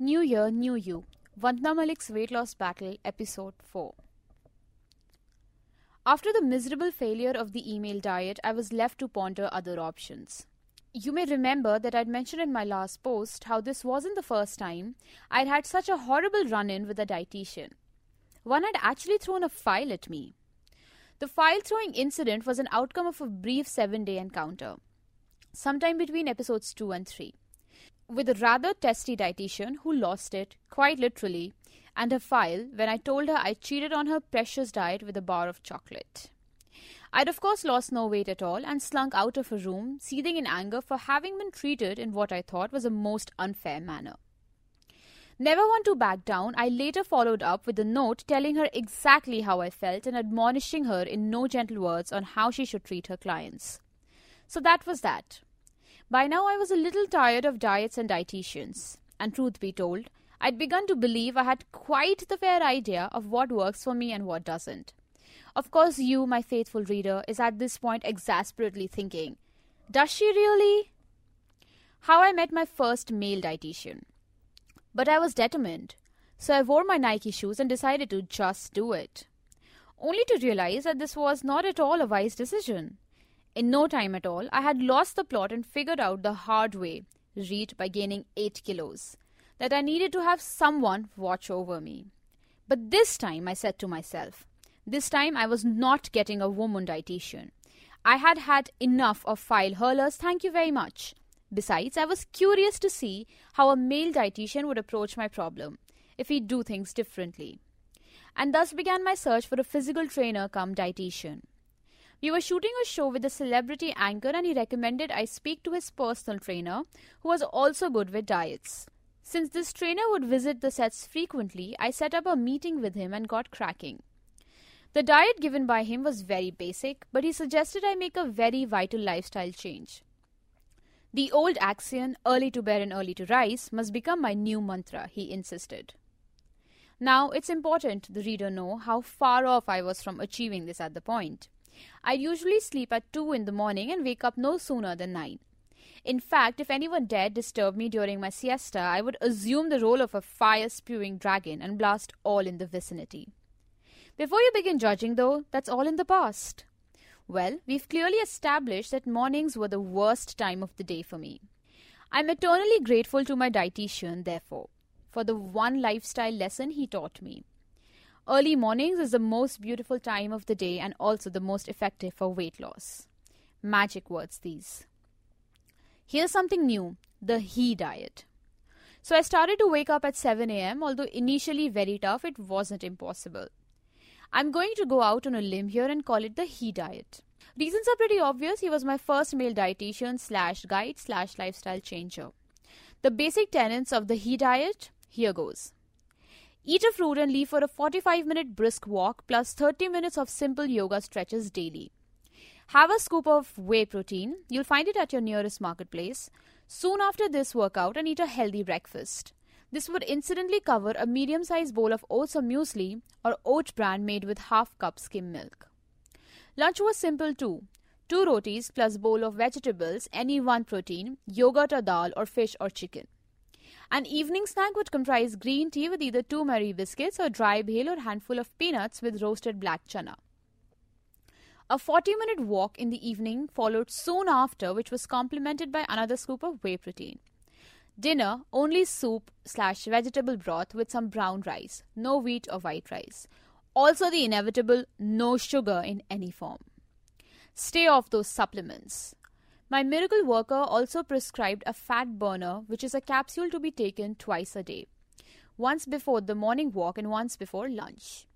New Year, New You. Vandana Malik's Weight Loss Battle, Episode 4. After the miserable failure of the email diet, I was left to ponder other options. You may remember that I'd mentioned in my last post how this wasn't the first time I'd had such a horrible run in with a dietitian. One had actually thrown a file at me. The file throwing incident was an outcome of a brief seven day encounter, sometime between episodes 2 and 3, with a rather testy dietitian who lost it, quite literally, and her file when I told her I cheated on her precious diet with a bar of chocolate. I'd of course lost no weight at all and slunk out of her room, seething in anger for having been treated in what I thought was a most unfair manner. Never one to back down, I later followed up with a note telling her exactly how I felt and admonishing her in no gentle words on how she should treat her clients. So that was that. By now, I was a little tired of diets and dietitians, and truth be told, I'd begun to believe I had quite the fair idea of what works for me and what doesn't. Of course, you, my faithful reader, is at this point exasperately thinking, Does she really? How I met my first male dietitian. But I was determined, so I wore my Nike shoes and decided to just do it. Only to realize that this was not at all a wise decision. In no time at all, I had lost the plot and figured out the hard way, read by gaining 8 kilos, that I needed to have someone watch over me. But this time, I said to myself, this time I was not getting a woman dietitian. I had had enough of file hurlers, thank you very much. Besides, I was curious to see how a male dietitian would approach my problem, if he'd do things differently. And thus began my search for a physical trainer come dietitian. We were shooting a show with a celebrity anchor, and he recommended I speak to his personal trainer, who was also good with diets. Since this trainer would visit the sets frequently, I set up a meeting with him and got cracking. The diet given by him was very basic, but he suggested I make a very vital lifestyle change. The old axiom, early to bed and early to rise, must become my new mantra, he insisted. Now, it's important the reader know how far off I was from achieving this at the point. I usually sleep at 2 in the morning and wake up no sooner than 9. In fact, if anyone dared disturb me during my siesta, I would assume the role of a fire spewing dragon and blast all in the vicinity. Before you begin judging, though, that's all in the past. Well, we've clearly established that mornings were the worst time of the day for me. I'm eternally grateful to my dietitian, therefore, for the one lifestyle lesson he taught me. Early mornings is the most beautiful time of the day and also the most effective for weight loss. Magic words, these. Here's something new the HE diet. So I started to wake up at 7 am, although initially very tough, it wasn't impossible. I'm going to go out on a limb here and call it the HE diet. Reasons are pretty obvious. He was my first male dietitian slash guide slash lifestyle changer. The basic tenets of the HE diet here goes. Eat a fruit and leave for a 45 minute brisk walk plus 30 minutes of simple yoga stretches daily. Have a scoop of whey protein. You'll find it at your nearest marketplace. Soon after this workout and eat a healthy breakfast. This would incidentally cover a medium sized bowl of oats or muesli or oat bran made with half cup skim milk. Lunch was simple too. Two rotis plus bowl of vegetables, any one protein, yogurt or dal or fish or chicken. An evening snack would comprise green tea with either two Marie biscuits or dry bhel or handful of peanuts with roasted black chana. A 40 minute walk in the evening followed soon after, which was complemented by another scoop of whey protein. Dinner, only soup slash vegetable broth with some brown rice, no wheat or white rice. Also, the inevitable no sugar in any form. Stay off those supplements. My miracle worker also prescribed a fat burner, which is a capsule to be taken twice a day once before the morning walk and once before lunch.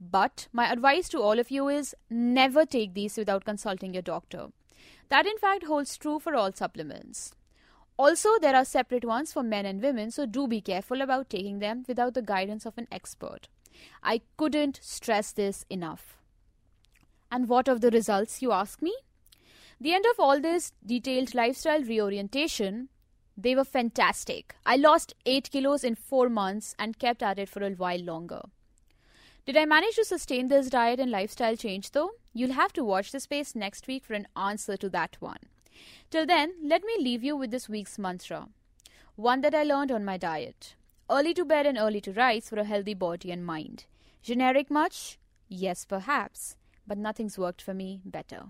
But my advice to all of you is never take these without consulting your doctor. That, in fact, holds true for all supplements. Also, there are separate ones for men and women, so do be careful about taking them without the guidance of an expert. I couldn't stress this enough. And what of the results, you ask me? The end of all this detailed lifestyle reorientation, they were fantastic. I lost 8 kilos in 4 months and kept at it for a while longer. Did I manage to sustain this diet and lifestyle change though? You'll have to watch the space next week for an answer to that one. Till then, let me leave you with this week's mantra, one that I learned on my diet. Early to bed and early to rise for a healthy body and mind. Generic much? Yes, perhaps. But nothing's worked for me better.